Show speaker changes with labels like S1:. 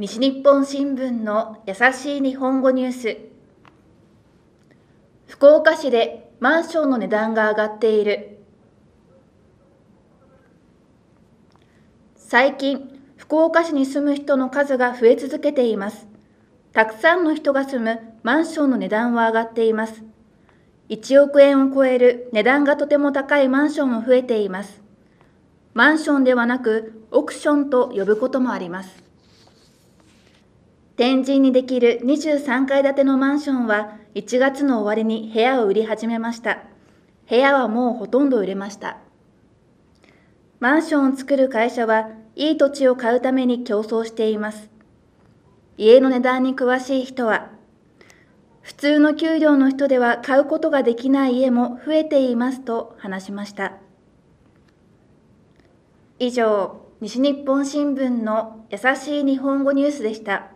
S1: 西日本新聞の優しい日本語ニュース。福岡市でマンションの値段が上がっている。最近福岡市に住む人の数が増え続けています。たくさんの人が住むマンションの値段は上がっています。1億円を超える値段がとても高いマンションも増えています。マンションではなくオクションと呼ぶこともあります。天神にできる23階建てのマンションは1月の終わりに部屋を売り始めました。部屋はもうほとんど売れました。マンションを作る会社はいい土地を買うために競争しています。家の値段に詳しい人は普通の給料の人では買うことができない家も増えていますと話しました。以上西日本新聞の優しい日本語ニュースでした。